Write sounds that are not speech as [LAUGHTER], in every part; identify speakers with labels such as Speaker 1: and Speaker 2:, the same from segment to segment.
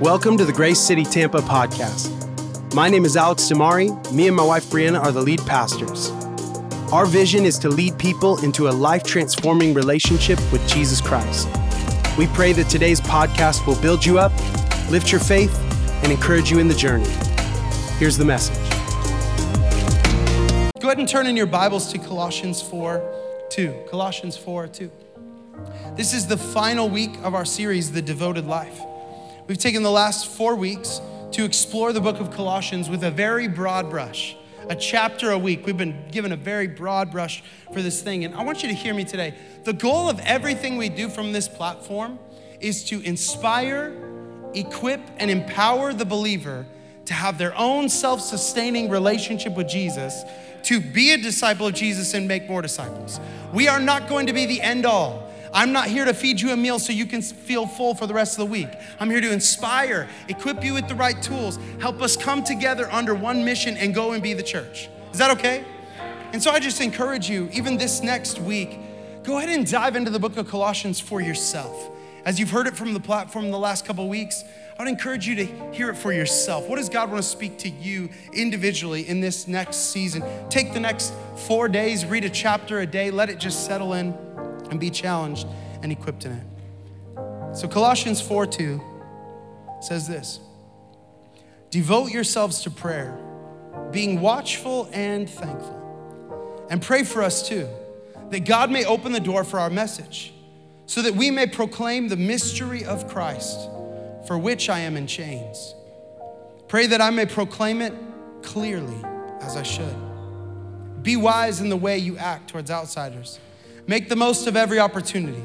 Speaker 1: Welcome to the Grace City Tampa podcast. My name is Alex DiMare. Me and my wife Brianna are the lead pastors. Our vision is to lead people into a life transforming relationship with Jesus Christ. We pray that today's podcast will build you up, lift your faith, and encourage you in the journey. Here's the message.
Speaker 2: Go ahead and turn in your Bibles to Colossians 4 2. Colossians 4 2. This is the final week of our series, The Devoted Life. We've taken the last four weeks to explore the book of Colossians with a very broad brush, a chapter a week. We've been given a very broad brush for this thing. And I want you to hear me today. The goal of everything we do from this platform is to inspire, equip, and empower the believer to have their own self sustaining relationship with Jesus, to be a disciple of Jesus and make more disciples. We are not going to be the end all. I'm not here to feed you a meal so you can feel full for the rest of the week. I'm here to inspire, equip you with the right tools, help us come together under one mission and go and be the church. Is that okay? And so I just encourage you, even this next week, go ahead and dive into the book of Colossians for yourself. As you've heard it from the platform the last couple weeks, I would encourage you to hear it for yourself. What does God want to speak to you individually in this next season? Take the next four days, read a chapter a day, let it just settle in and be challenged and equipped in it. So Colossians 4 2 says this Devote yourselves to prayer, being watchful and thankful. And pray for us too, that God may open the door for our message, so that we may proclaim the mystery of Christ, for which I am in chains. Pray that I may proclaim it clearly as I should. Be wise in the way you act towards outsiders Make the most of every opportunity.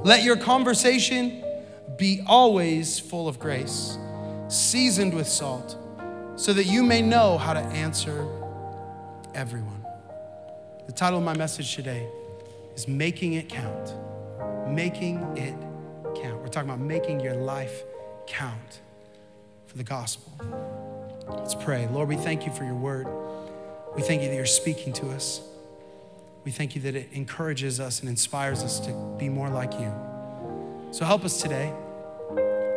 Speaker 2: Let your conversation be always full of grace, seasoned with salt, so that you may know how to answer everyone. The title of my message today is Making It Count. Making it count. We're talking about making your life count for the gospel. Let's pray. Lord, we thank you for your word. We thank you that you're speaking to us. We thank you that it encourages us and inspires us to be more like you. So help us today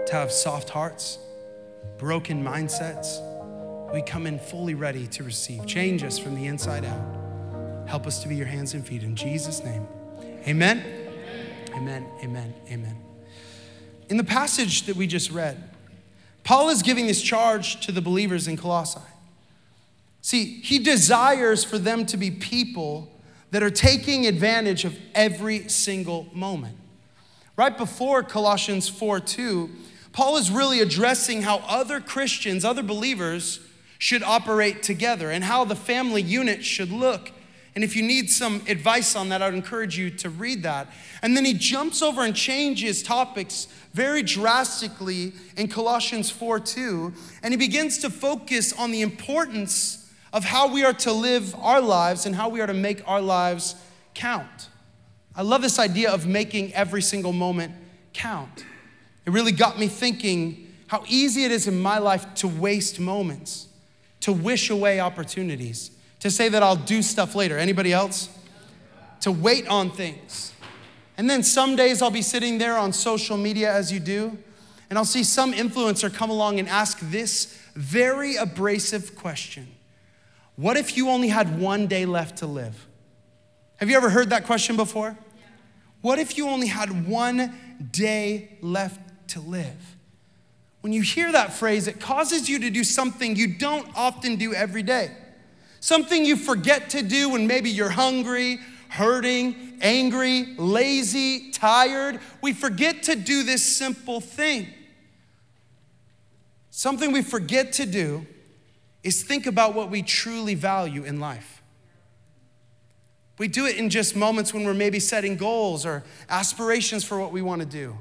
Speaker 2: to have soft hearts, broken mindsets. We come in fully ready to receive. Change us from the inside out. Help us to be your hands and feet in Jesus' name. Amen. Amen. Amen. Amen. In the passage that we just read, Paul is giving this charge to the believers in Colossae. See, he desires for them to be people that are taking advantage of every single moment. Right before Colossians 4 2, Paul is really addressing how other Christians, other believers, should operate together and how the family unit should look. And if you need some advice on that, I would encourage you to read that. And then he jumps over and changes topics very drastically in Colossians 4 2, and he begins to focus on the importance of how we are to live our lives and how we are to make our lives count. I love this idea of making every single moment count. It really got me thinking how easy it is in my life to waste moments, to wish away opportunities, to say that I'll do stuff later. Anybody else? To wait on things. And then some days I'll be sitting there on social media as you do, and I'll see some influencer come along and ask this very abrasive question what if you only had one day left to live? Have you ever heard that question before? What if you only had one day left to live? When you hear that phrase, it causes you to do something you don't often do every day. Something you forget to do when maybe you're hungry, hurting, angry, lazy, tired. We forget to do this simple thing. Something we forget to do is think about what we truly value in life. We do it in just moments when we're maybe setting goals or aspirations for what we want to do.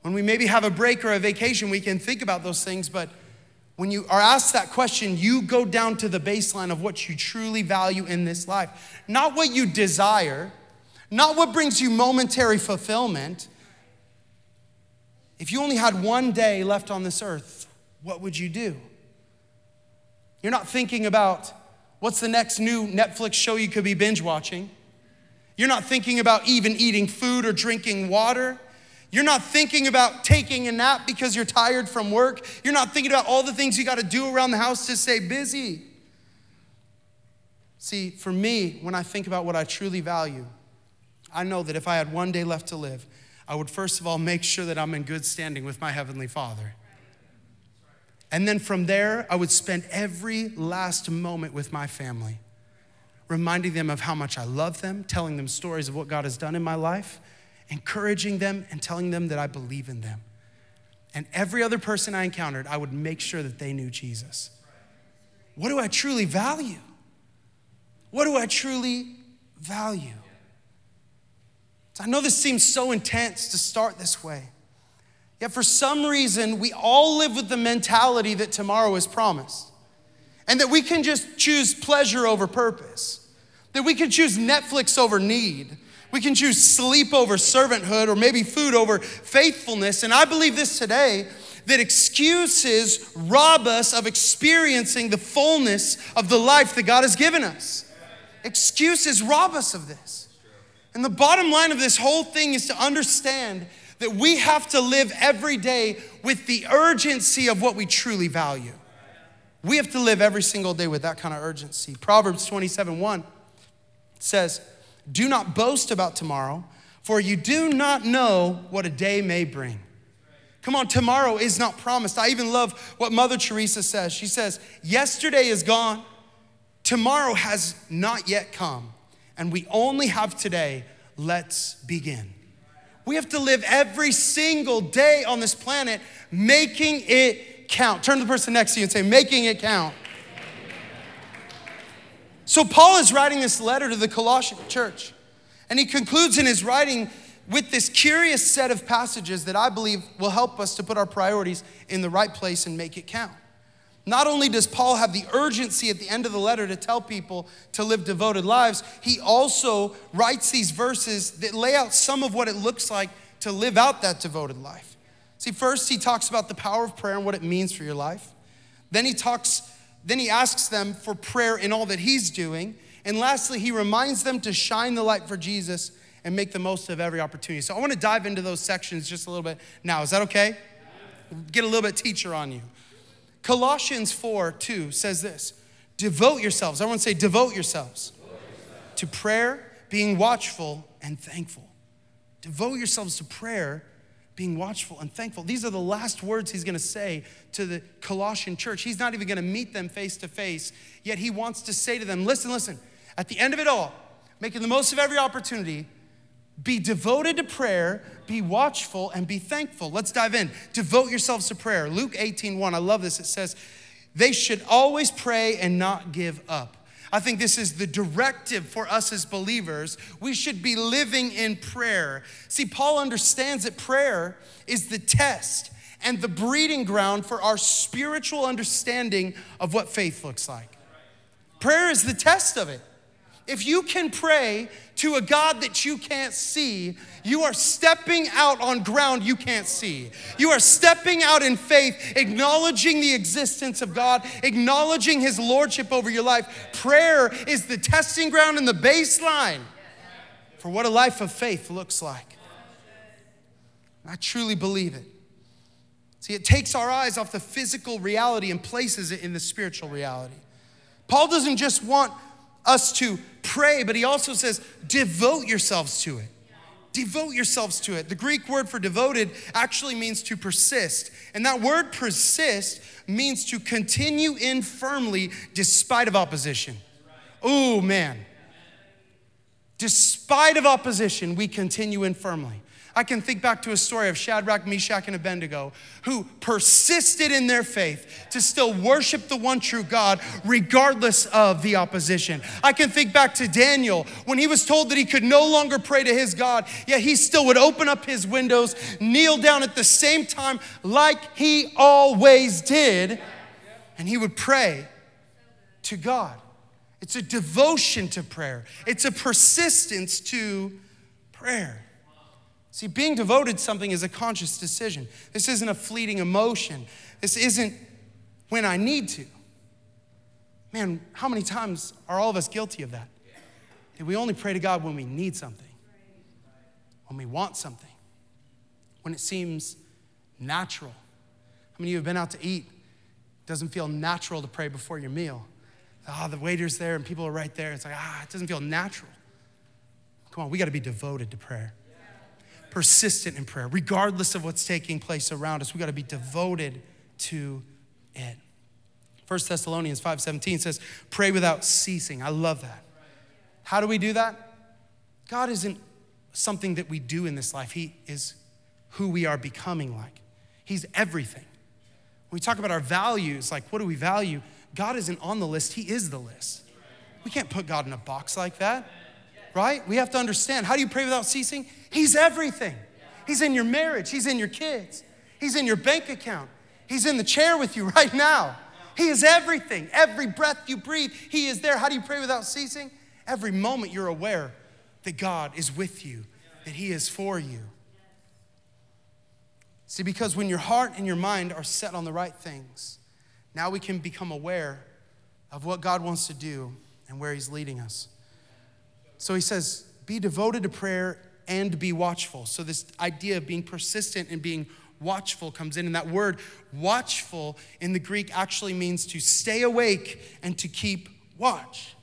Speaker 2: When we maybe have a break or a vacation, we can think about those things, but when you are asked that question, you go down to the baseline of what you truly value in this life. Not what you desire, not what brings you momentary fulfillment. If you only had one day left on this earth, what would you do? You're not thinking about what's the next new Netflix show you could be binge watching. You're not thinking about even eating food or drinking water. You're not thinking about taking a nap because you're tired from work. You're not thinking about all the things you got to do around the house to stay busy. See, for me, when I think about what I truly value, I know that if I had one day left to live, I would first of all make sure that I'm in good standing with my Heavenly Father. And then from there, I would spend every last moment with my family, reminding them of how much I love them, telling them stories of what God has done in my life, encouraging them, and telling them that I believe in them. And every other person I encountered, I would make sure that they knew Jesus. What do I truly value? What do I truly value? I know this seems so intense to start this way. Yet for some reason, we all live with the mentality that tomorrow is promised and that we can just choose pleasure over purpose, that we can choose Netflix over need. We can choose sleep over servanthood or maybe food over faithfulness. And I believe this today that excuses rob us of experiencing the fullness of the life that God has given us. Excuses rob us of this. And the bottom line of this whole thing is to understand that we have to live every day with the urgency of what we truly value. We have to live every single day with that kind of urgency. Proverbs 27 1 says, Do not boast about tomorrow, for you do not know what a day may bring. Come on, tomorrow is not promised. I even love what Mother Teresa says. She says, Yesterday is gone, tomorrow has not yet come, and we only have today. Let's begin. We have to live every single day on this planet making it count. Turn to the person next to you and say, making it count. So, Paul is writing this letter to the Colossian church, and he concludes in his writing with this curious set of passages that I believe will help us to put our priorities in the right place and make it count. Not only does Paul have the urgency at the end of the letter to tell people to live devoted lives, he also writes these verses that lay out some of what it looks like to live out that devoted life. See, first he talks about the power of prayer and what it means for your life. Then he talks then he asks them for prayer in all that he's doing, and lastly he reminds them to shine the light for Jesus and make the most of every opportunity. So I want to dive into those sections just a little bit now. Is that okay? Get a little bit teacher on you. Colossians 4 2 says this Devote yourselves. Everyone say, devote yourselves, devote yourselves. to prayer, being watchful and thankful. Devote yourselves to prayer, being watchful and thankful. These are the last words he's gonna say to the Colossian church. He's not even gonna meet them face to face, yet he wants to say to them, Listen, listen, at the end of it all, making the most of every opportunity, be devoted to prayer, be watchful, and be thankful. Let's dive in. Devote yourselves to prayer. Luke 18 1, I love this. It says, They should always pray and not give up. I think this is the directive for us as believers. We should be living in prayer. See, Paul understands that prayer is the test and the breeding ground for our spiritual understanding of what faith looks like. Prayer is the test of it. If you can pray to a God that you can't see, you are stepping out on ground you can't see. You are stepping out in faith, acknowledging the existence of God, acknowledging His Lordship over your life. Prayer is the testing ground and the baseline for what a life of faith looks like. I truly believe it. See, it takes our eyes off the physical reality and places it in the spiritual reality. Paul doesn't just want us to pray, but he also says, devote yourselves to it. Devote yourselves to it. The Greek word for devoted actually means to persist. And that word persist means to continue in firmly despite of opposition. Oh man. Despite of opposition, we continue in firmly. I can think back to a story of Shadrach, Meshach, and Abednego who persisted in their faith to still worship the one true God regardless of the opposition. I can think back to Daniel when he was told that he could no longer pray to his God, yet he still would open up his windows, kneel down at the same time like he always did, and he would pray to God. It's a devotion to prayer, it's a persistence to prayer. See, being devoted to something is a conscious decision. This isn't a fleeting emotion. This isn't when I need to. Man, how many times are all of us guilty of that? That we only pray to God when we need something, when we want something, when it seems natural. How many of you have been out to eat? It doesn't feel natural to pray before your meal. Ah, oh, the waiter's there and people are right there. It's like, ah, it doesn't feel natural. Come on, we got to be devoted to prayer. Persistent in prayer, regardless of what's taking place around us. We got to be devoted to it. 1 Thessalonians 5:17 says, "Pray without ceasing." I love that. How do we do that? God isn't something that we do in this life. He is who we are becoming like. He's everything. When we talk about our values, like what do we value? God isn't on the list, He is the list. We can't put God in a box like that, right? We have to understand how do you pray without ceasing? He's everything. He's in your marriage, He's in your kids, He's in your bank account, He's in the chair with you [LAUGHS] right now. He is everything. Every breath you breathe, He is there. How do you pray without ceasing? Every moment you're aware that God is with you, that He is for you. See, because when your heart and your mind are set on the right things, now we can become aware of what God wants to do and where He's leading us. So He says, be devoted to prayer and be watchful. So, this idea of being persistent and being watchful comes in. And that word watchful in the Greek actually means to stay awake and to keep watch.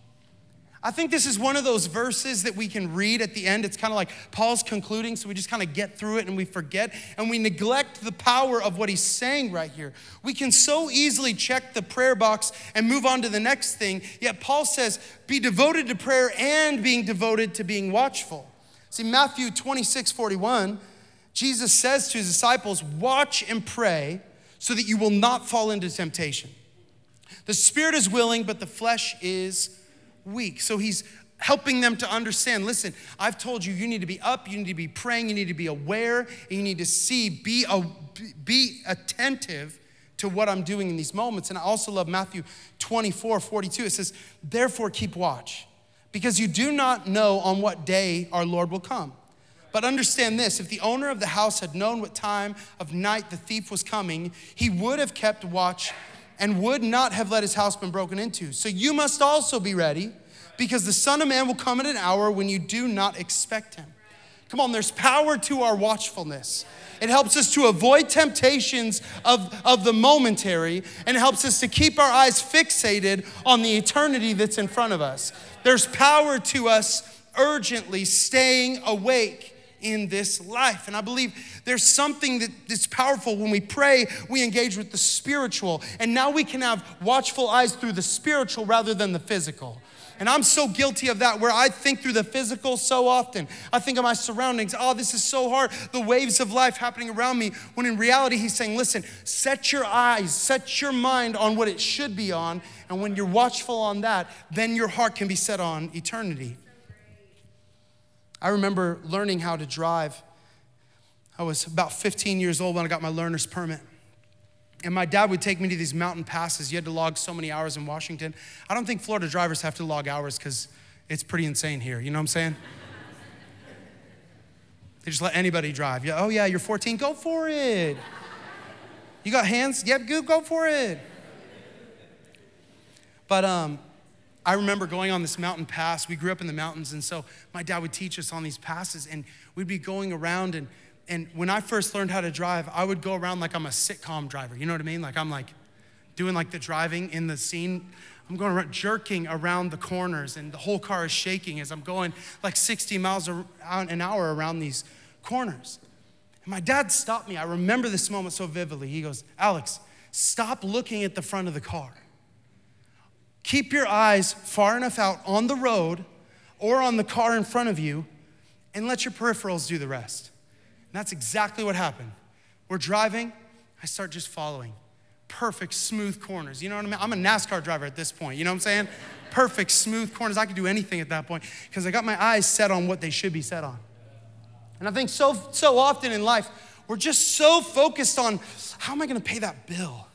Speaker 2: I think this is one of those verses that we can read at the end. It's kind of like Paul's concluding, so we just kind of get through it and we forget and we neglect the power of what he's saying right here. We can so easily check the prayer box and move on to the next thing, yet Paul says, be devoted to prayer and being devoted to being watchful. See, Matthew 26 41, Jesus says to his disciples, Watch and pray so that you will not fall into temptation. The spirit is willing, but the flesh is weak. So he's helping them to understand listen, I've told you, you need to be up, you need to be praying, you need to be aware, you need to see, be, a, be attentive to what I'm doing in these moments. And I also love Matthew 24 42. It says, Therefore, keep watch, because you do not know on what day our Lord will come. But understand this if the owner of the house had known what time of night the thief was coming, he would have kept watch and would not have let his house been broken into. So you must also be ready, because the Son of Man will come at an hour when you do not expect him. Come on, there's power to our watchfulness. It helps us to avoid temptations of, of the momentary and helps us to keep our eyes fixated on the eternity that's in front of us. There's power to us urgently staying awake in this life. And I believe there's something that, that's powerful when we pray, we engage with the spiritual. And now we can have watchful eyes through the spiritual rather than the physical. And I'm so guilty of that where I think through the physical so often. I think of my surroundings. Oh, this is so hard. The waves of life happening around me. When in reality, he's saying, listen, set your eyes, set your mind on what it should be on. And when you're watchful on that, then your heart can be set on eternity. I remember learning how to drive. I was about 15 years old when I got my learner's permit. And my dad would take me to these mountain passes. You had to log so many hours in Washington. I don't think Florida drivers have to log hours because it's pretty insane here. You know what I'm saying? they just let anybody drive. Yeah, oh, yeah, you're 14, go for it. You got hands? Yep, good, go for it. But um, I remember going on this mountain pass. We grew up in the mountains, and so my dad would teach us on these passes, and we'd be going around. And, and when I first learned how to drive, I would go around like I'm a sitcom driver. You know what I mean? Like I'm like doing like the driving in the scene. I'm going around, jerking around the corners, and the whole car is shaking as I'm going like 60 miles an hour around these corners. And my dad stopped me. I remember this moment so vividly. He goes, Alex, stop looking at the front of the car Keep your eyes far enough out on the road or on the car in front of you and let your peripherals do the rest. And that's exactly what happened. We're driving, I start just following. Perfect, smooth corners. You know what I mean? I'm a NASCAR driver at this point. You know what I'm saying? Perfect, smooth corners. I could do anything at that point because I got my eyes set on what they should be set on. And I think so, so often in life, we're just so focused on how am I going to pay that bill?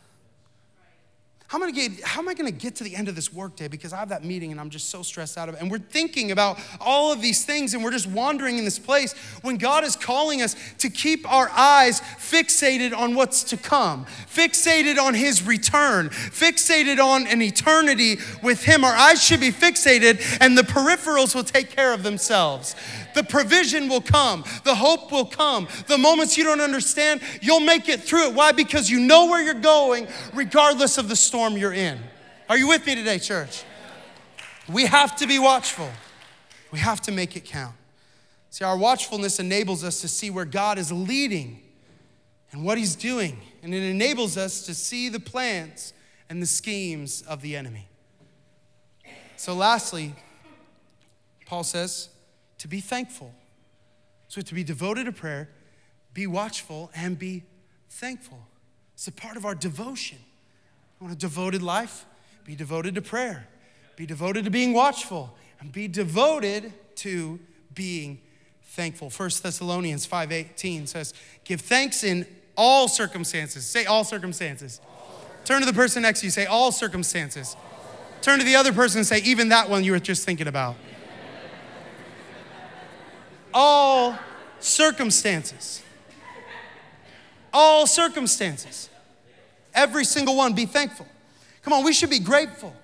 Speaker 2: How am I gonna get, how am I gonna get to the end of this workday because I have that meeting and I'm just so stressed out of it. And we're thinking about all of these things and we're just wandering in this place when God is calling us to keep our eyes fixated on what's to come, fixated on His return, fixated on an eternity with Him. Our eyes should be fixated and the peripherals will take care of themselves the provision will come, the hope will come. The moments you don't understand, you'll make it through it. Why? Because you know where you're going, regardless of the storm you're in. Are you with me today, church? We have to be watchful. We have to make it count. See, our watchfulness enables us to see where God is leading and what He's doing, and it enables us to see the plans and the schemes of the enemy. So, lastly, Paul says to be thankful. So, to be devoted to prayer, be watchful, and be thankful. It's a part of our devotion. I want a devoted life? Be devoted to prayer, be devoted to being watchful, and be devoted to being thankful. 1 Thessalonians 5:18 says, "Give thanks in all circumstances." Say all circumstances. Turn to the person next to you, say all circumstances. Turn to the other person and say even that one you were just thinking about. All circumstances. All circumstances. Every single one, be thankful. Come on, we should be grateful.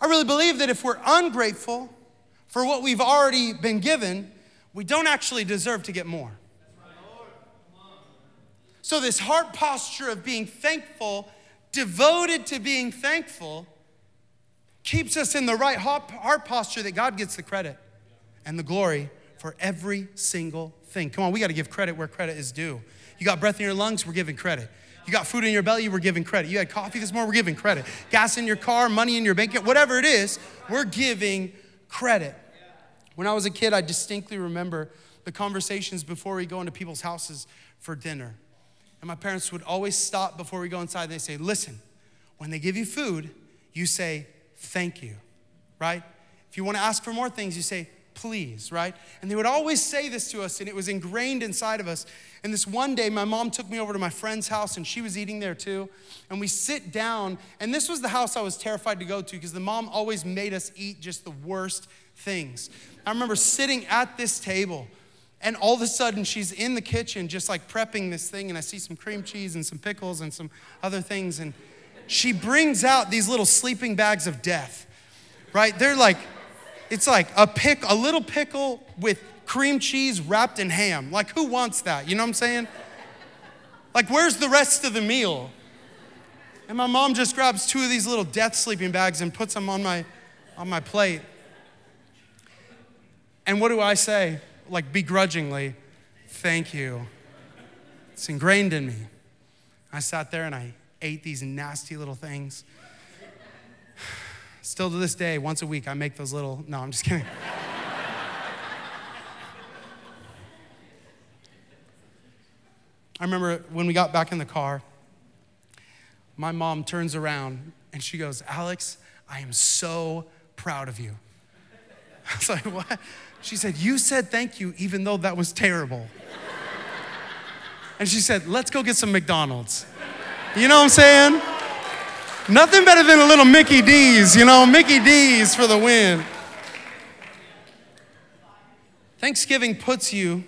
Speaker 2: I really believe that if we're ungrateful for what we've already been given, we don't actually deserve to get more. So, this heart posture of being thankful, devoted to being thankful, keeps us in the right heart posture that God gets the credit and the glory for every single thing. Come on, we got to give credit where credit is due. You got breath in your lungs, we're giving credit. You got food in your belly, we're giving credit. You had coffee this morning, we're giving credit. Gas in your car, money in your bank account, whatever it is, we're giving credit. When I was a kid, I distinctly remember the conversations before we go into people's houses for dinner. And my parents would always stop before we go inside and they say, Listen, when they give you food, you say, Thank you, right? If you want to ask for more things, you say, please, right? And they would always say this to us, and it was ingrained inside of us. And this one day, my mom took me over to my friend's house, and she was eating there too. And we sit down, and this was the house I was terrified to go to because the mom always made us eat just the worst things. I remember sitting at this table, and all of a sudden, she's in the kitchen just like prepping this thing, and I see some cream cheese and some pickles and some other things. And she brings out these little sleeping bags of death, right? They're like, it's like a pick, a little pickle with cream cheese wrapped in ham. Like, who wants that? You know what I'm saying? Like, where's the rest of the meal? And my mom just grabs two of these little death sleeping bags and puts them on my, on my plate. And what do I say? Like, begrudgingly, thank you. It's ingrained in me. I sat there and I ate these nasty little things. Still to this day, once a week, I make those little, no, I'm just kidding. I remember when we got back in the car, my mom turns around and she goes, Alex, I am so proud of you. [LAUGHS] I was like, what? She said, You said thank you, even though that was terrible. And she said, Let's go get some McDonald's. You know what I'm saying? Nothing better than a little Mickey D's, you know, Mickey D's for the win. Thanksgiving puts you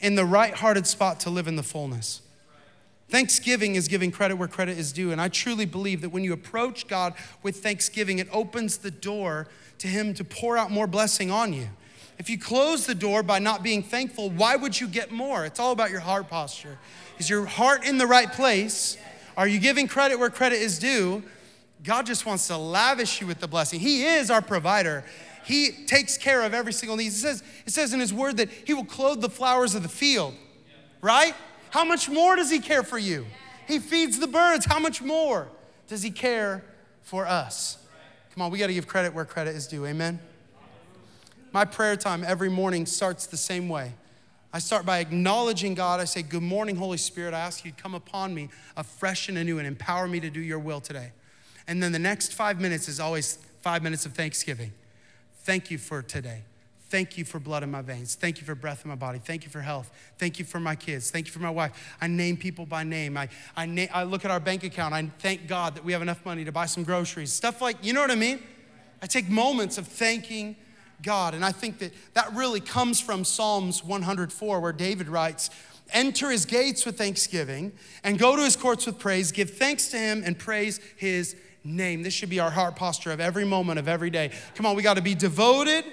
Speaker 2: in the right hearted spot to live in the fullness. Thanksgiving is giving credit where credit is due. And I truly believe that when you approach God with thanksgiving, it opens the door to Him to pour out more blessing on you. If you close the door by not being thankful, why would you get more? It's all about your heart posture. Is your heart in the right place? Are you giving credit where credit is due? God just wants to lavish you with the blessing. He is our provider. He takes care of every single need. It says, it says in His word that He will clothe the flowers of the field, right? How much more does He care for you? He feeds the birds. How much more does He care for us? Come on, we got to give credit where credit is due. Amen. My prayer time every morning starts the same way. I start by acknowledging God. I say, Good morning, Holy Spirit. I ask you to come upon me afresh and anew and empower me to do your will today. And then the next five minutes is always five minutes of thanksgiving. Thank you for today. Thank you for blood in my veins. Thank you for breath in my body. Thank you for health. Thank you for my kids. Thank you for my wife. I name people by name. I, I, na- I look at our bank account. I thank God that we have enough money to buy some groceries. Stuff like, you know what I mean? I take moments of thanking God. And I think that that really comes from Psalms 104, where David writes, Enter his gates with thanksgiving and go to his courts with praise. Give thanks to him and praise his name. This should be our heart posture of every moment of every day. Come on, we got to be devoted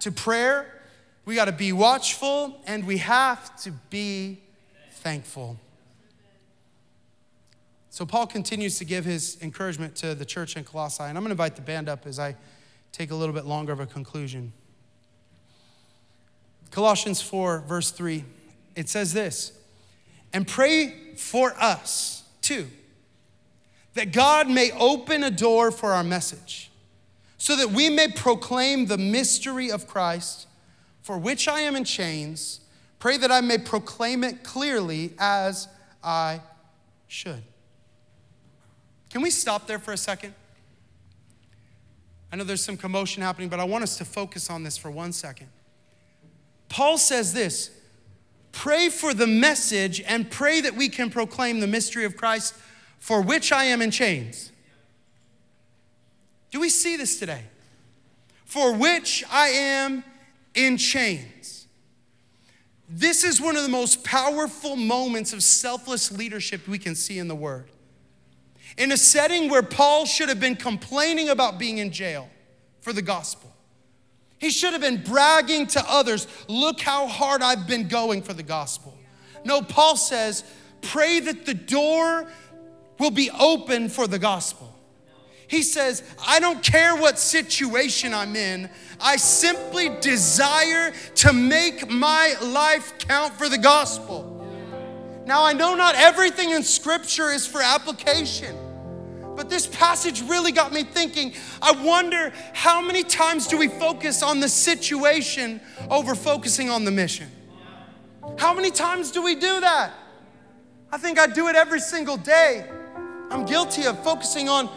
Speaker 2: to prayer. we got to be watchful, and we have to be thankful. So, Paul continues to give his encouragement to the church in Colossae, and I'm going to invite the band up as I take a little bit longer of a conclusion. Colossians 4, verse 3, it says this And pray for us too, that God may open a door for our message, so that we may proclaim the mystery of Christ, for which I am in chains. Pray that I may proclaim it clearly as I should. Can we stop there for a second? I know there's some commotion happening, but I want us to focus on this for one second. Paul says this pray for the message and pray that we can proclaim the mystery of Christ for which I am in chains. Do we see this today? For which I am in chains. This is one of the most powerful moments of selfless leadership we can see in the Word in a setting where Paul should have been complaining about being in jail for the gospel. He should have been bragging to others, look how hard I've been going for the gospel. No, Paul says, pray that the door will be open for the gospel. He says, I don't care what situation I'm in, I simply desire to make my life count for the gospel. Now, I know not everything in Scripture is for application. But this passage really got me thinking. I wonder how many times do we focus on the situation over focusing on the mission? How many times do we do that? I think I do it every single day. I'm guilty of focusing on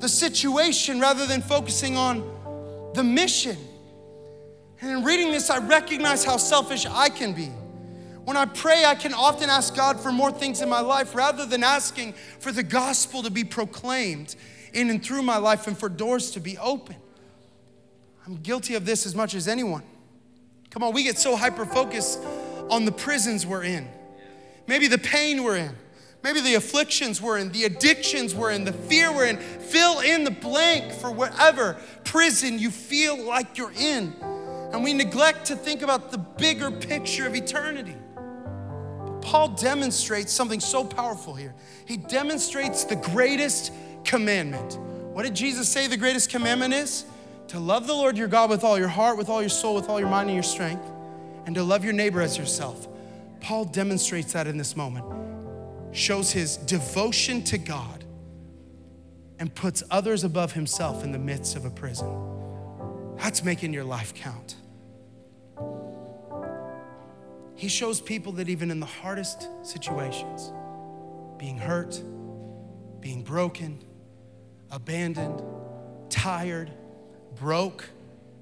Speaker 2: the situation rather than focusing on the mission. And in reading this, I recognize how selfish I can be. When I pray, I can often ask God for more things in my life rather than asking for the gospel to be proclaimed in and through my life and for doors to be open. I'm guilty of this as much as anyone. Come on, we get so hyper focused on the prisons we're in, maybe the pain we're in, maybe the afflictions we're in, the addictions we're in, the fear we're in. Fill in the blank for whatever prison you feel like you're in. And we neglect to think about the bigger picture of eternity. Paul demonstrates something so powerful here. He demonstrates the greatest commandment. What did Jesus say the greatest commandment is? To love the Lord your God with all your heart, with all your soul, with all your mind and your strength, and to love your neighbor as yourself. Paul demonstrates that in this moment, shows his devotion to God, and puts others above himself in the midst of a prison. That's making your life count. He shows people that even in the hardest situations, being hurt, being broken, abandoned, tired, broke,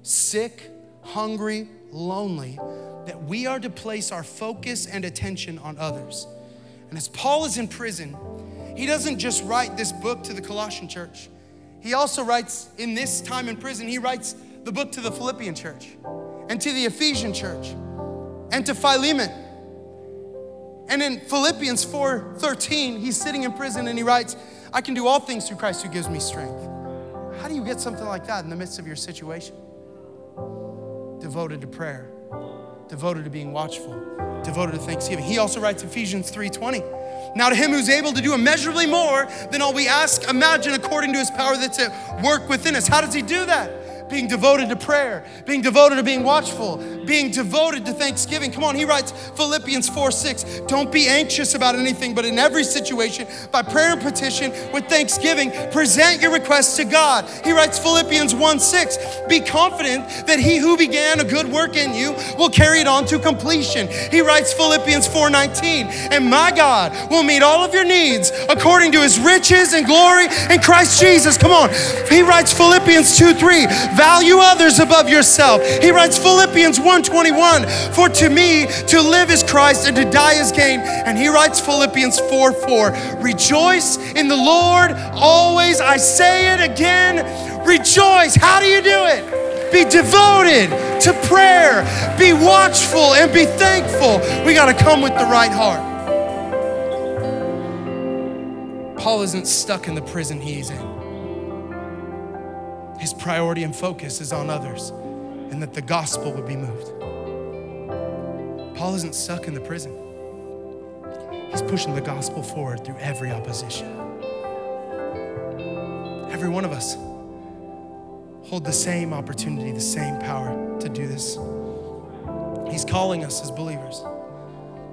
Speaker 2: sick, hungry, lonely, that we are to place our focus and attention on others. And as Paul is in prison, he doesn't just write this book to the Colossian church. He also writes, in this time in prison, he writes the book to the Philippian church and to the Ephesian church and to Philemon. And in Philippians 4:13, he's sitting in prison and he writes, I can do all things through Christ who gives me strength. How do you get something like that in the midst of your situation? Devoted to prayer, devoted to being watchful, devoted to thanksgiving. He also writes Ephesians 3:20. Now to him who's able to do immeasurably more than all we ask, imagine according to his power that's at work within us. How does he do that? Being devoted to prayer, being devoted to being watchful, being devoted to thanksgiving. Come on, he writes Philippians 4 6. Don't be anxious about anything, but in every situation, by prayer and petition with thanksgiving, present your requests to God. He writes Philippians 1 6. Be confident that he who began a good work in you will carry it on to completion. He writes Philippians 4 19. And my God will meet all of your needs according to his riches and glory in Christ Jesus. Come on. He writes Philippians 2 3 value others above yourself. He writes Philippians 1:21, "For to me to live is Christ and to die is gain." And he writes Philippians 4:4, "Rejoice in the Lord always." I say it again, rejoice. How do you do it? Be devoted to prayer, be watchful and be thankful. We got to come with the right heart. Paul isn't stuck in the prison he's in his priority and focus is on others and that the gospel would be moved. Paul isn't stuck in the prison. He's pushing the gospel forward through every opposition. Every one of us hold the same opportunity, the same power to do this. He's calling us as believers.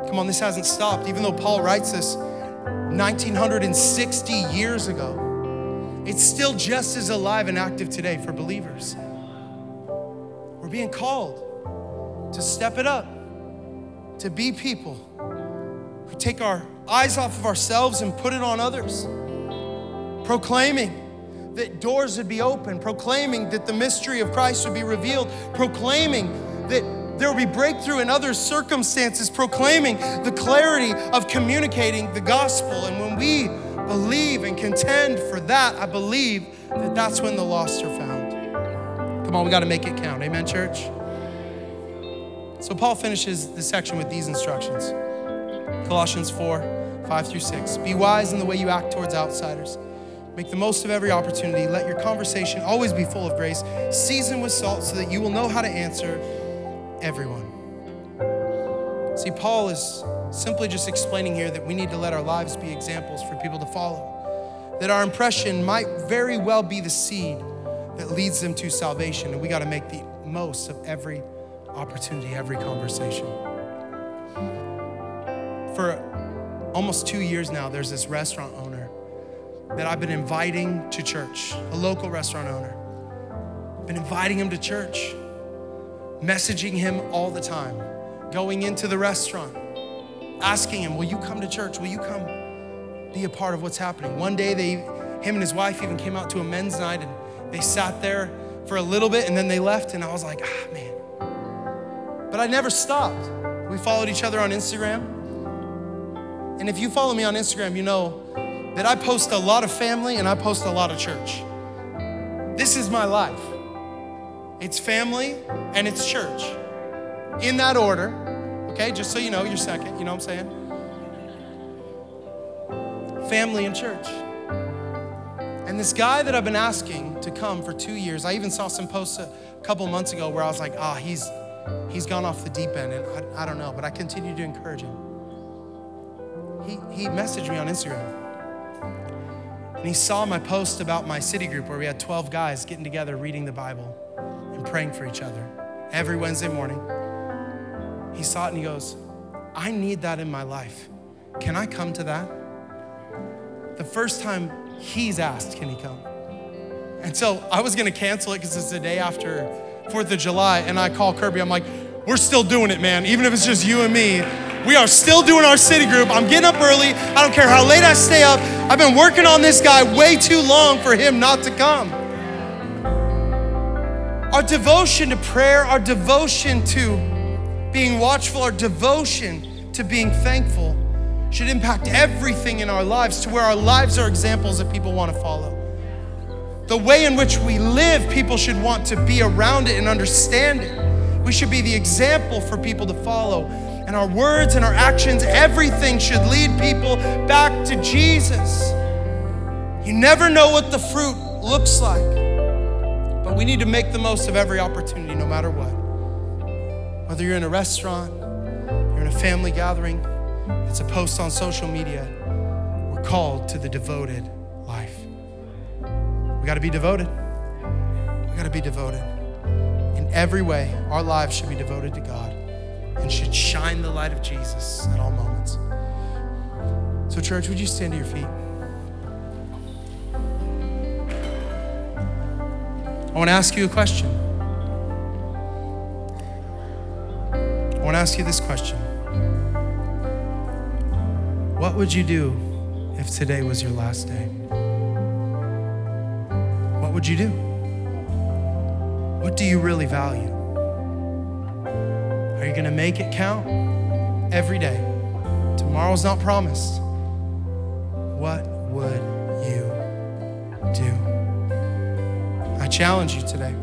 Speaker 2: Come on, this hasn't stopped. Even though Paul writes this 1960 years ago, it's still just as alive and active today for believers. We're being called to step it up, to be people who take our eyes off of ourselves and put it on others, proclaiming that doors would be open, proclaiming that the mystery of Christ would be revealed, proclaiming that there will be breakthrough in other circumstances, proclaiming the clarity of communicating the gospel. And when we believe and contend for that, I believe that that's when the lost are found. Come on, we got to make it count. Amen, church? So Paul finishes the section with these instructions Colossians 4 5 through 6. Be wise in the way you act towards outsiders. Make the most of every opportunity. Let your conversation always be full of grace, seasoned with salt, so that you will know how to answer everyone. See, Paul is simply just explaining here that we need to let our lives be examples for people to follow. That our impression might very well be the seed that leads them to salvation, and we got to make the most of every opportunity, every conversation. For almost two years now, there's this restaurant owner that I've been inviting to church, a local restaurant owner. I've been inviting him to church messaging him all the time, going into the restaurant, asking him, Will you come to church? Will you come be a part of what's happening? One day, they, him and his wife even came out to a men's night and they sat there for a little bit and then they left. And I was like, Ah, man. But I never stopped. We followed each other on Instagram. And if you follow me on Instagram, you know that I post a lot of family and I post a lot of church. This is my life it's family, and it's church. In that order, okay? Just so you know, you're second, you know what I'm saying? Family and church. And this guy that I've been asking to come for two years, I even saw some posts a couple months ago where I was like, ah, oh, he's he's gone off the deep end, and I, I don't know, but I continue to encourage him. He, he messaged me on Instagram. And he saw my post about my city group where we had 12 guys getting together reading the Bible and praying for each other every Wednesday morning. He saw it and he goes, I need that in my life. Can I come to that? The first time he's asked, Can he come? And so I was gonna cancel it because it's the day after 4th of July, and I call Kirby. I'm like, We're still doing it, man. Even if it's just you and me, we are still doing our city group. I'm getting up early. I don't care how late I stay up. I've been working on this guy way too long for him not to come. Our devotion to prayer, our devotion to being watchful, our devotion to being thankful should impact everything in our lives to where our lives are examples that people want to follow. The way in which we live, people should want to be around it and understand it. We should be the example for people to follow. And our words and our actions, everything should lead people back to Jesus. You never know what the fruit looks like. But we need to make the most of every opportunity, no matter what. Whether you're in a restaurant, you're in a family gathering, it's a post on social media, we're called to the devoted life. We got to be devoted. We got to be devoted. In every way, our lives should be devoted to God and should shine the light of Jesus at all moments. So, church, would you stand to your feet? I want to ask you a question. I want to ask you this question What would you do if today was your last day? What would you do? What do you really value? Are you going to make it count every day? Tomorrow's not promised. What would you do? I challenge you today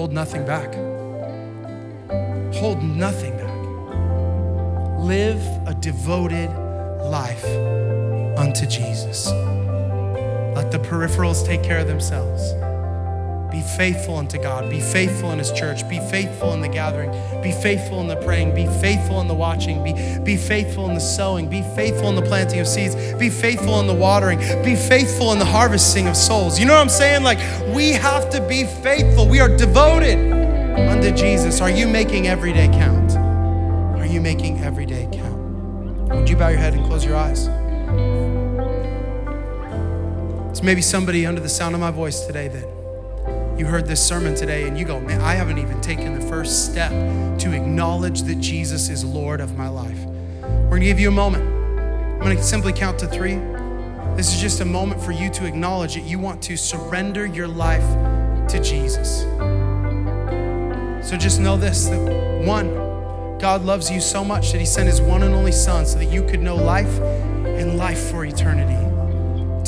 Speaker 2: hold nothing back. Hold nothing back. Live a devoted life unto Jesus. Let the peripherals take care of themselves. Be faithful unto God. Be faithful in His church. Be faithful in the gathering. Be faithful in the praying. Be faithful in the watching. Be, be faithful in the sowing. Be faithful in the planting of seeds. Be faithful in the watering. Be faithful in the harvesting of souls. You know what I'm saying? Like, we have to be faithful. We are devoted unto Jesus. Are you making every day count? Are you making every day count? Would you bow your head and close your eyes? It's maybe somebody under the sound of my voice today that you heard this sermon today and you go, man, I haven't even taken the first step to acknowledge that Jesus is Lord of my life. We're gonna give you a moment. I'm gonna simply count to three. This is just a moment for you to acknowledge that you want to surrender your life to Jesus. So just know this that one, God loves you so much that He sent His one and only Son so that you could know life and life for eternity.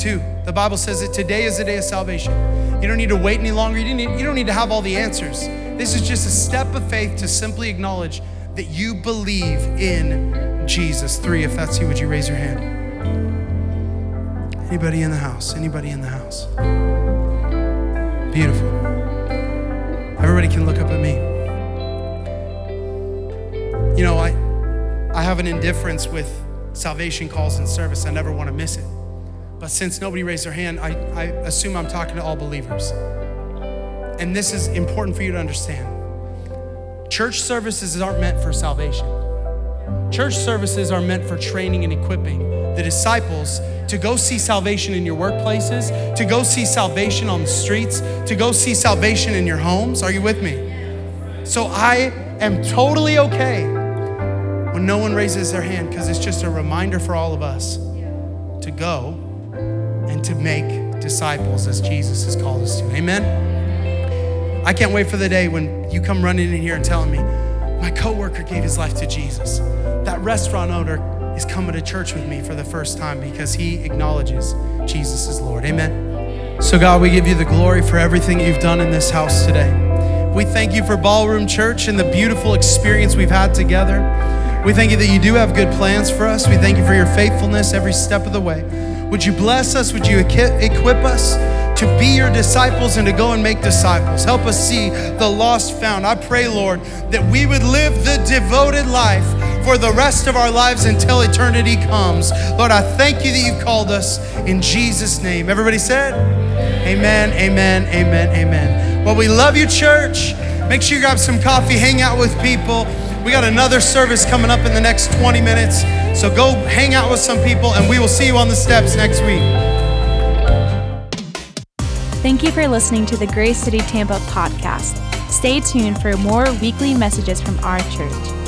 Speaker 2: Two, the Bible says that today is the day of salvation. You don't need to wait any longer. You don't need, you don't need to have all the answers. This is just a step of faith to simply acknowledge that you believe in Jesus. Three, if that's you, would you raise your hand? Anybody in the house? Anybody in the house? Beautiful. Everybody can look up at me. You know, I, I have an indifference with salvation calls and service. I never want to miss it. But since nobody raised their hand, I, I assume I'm talking to all believers. And this is important for you to understand. Church services aren't meant for salvation. Church services are meant for training and equipping the disciples to go see salvation in your workplaces, to go see salvation on the streets, to go see salvation in your homes. Are you with me? So I am totally okay when no one raises their hand because it's just a reminder for all of us to go and to make disciples as Jesus has called us to. Amen. I can't wait for the day when you come running in here and telling me, my coworker gave his life to Jesus. That restaurant owner is coming to church with me for the first time because he acknowledges Jesus is Lord. Amen. So, God, we give you the glory for everything you've done in this house today. We thank you for Ballroom Church and the beautiful experience we've had together. We thank you that you do have good plans for us. We thank you for your faithfulness every step of the way. Would you bless us? Would you equip us to be your disciples and to go and make disciples? Help us see the lost found. I pray, Lord, that we would live the devoted life for the rest of our lives until eternity comes. Lord, I thank you that you've called us in Jesus' name. Everybody said, Amen, amen, amen, amen. Well, we love you, church. Make sure you grab some coffee, hang out with people. We got another service coming up in the next 20 minutes. So go hang out with some people, and we will see you on the steps next week.
Speaker 3: Thank you for listening to the Grace City Tampa podcast. Stay tuned for more weekly messages from our church.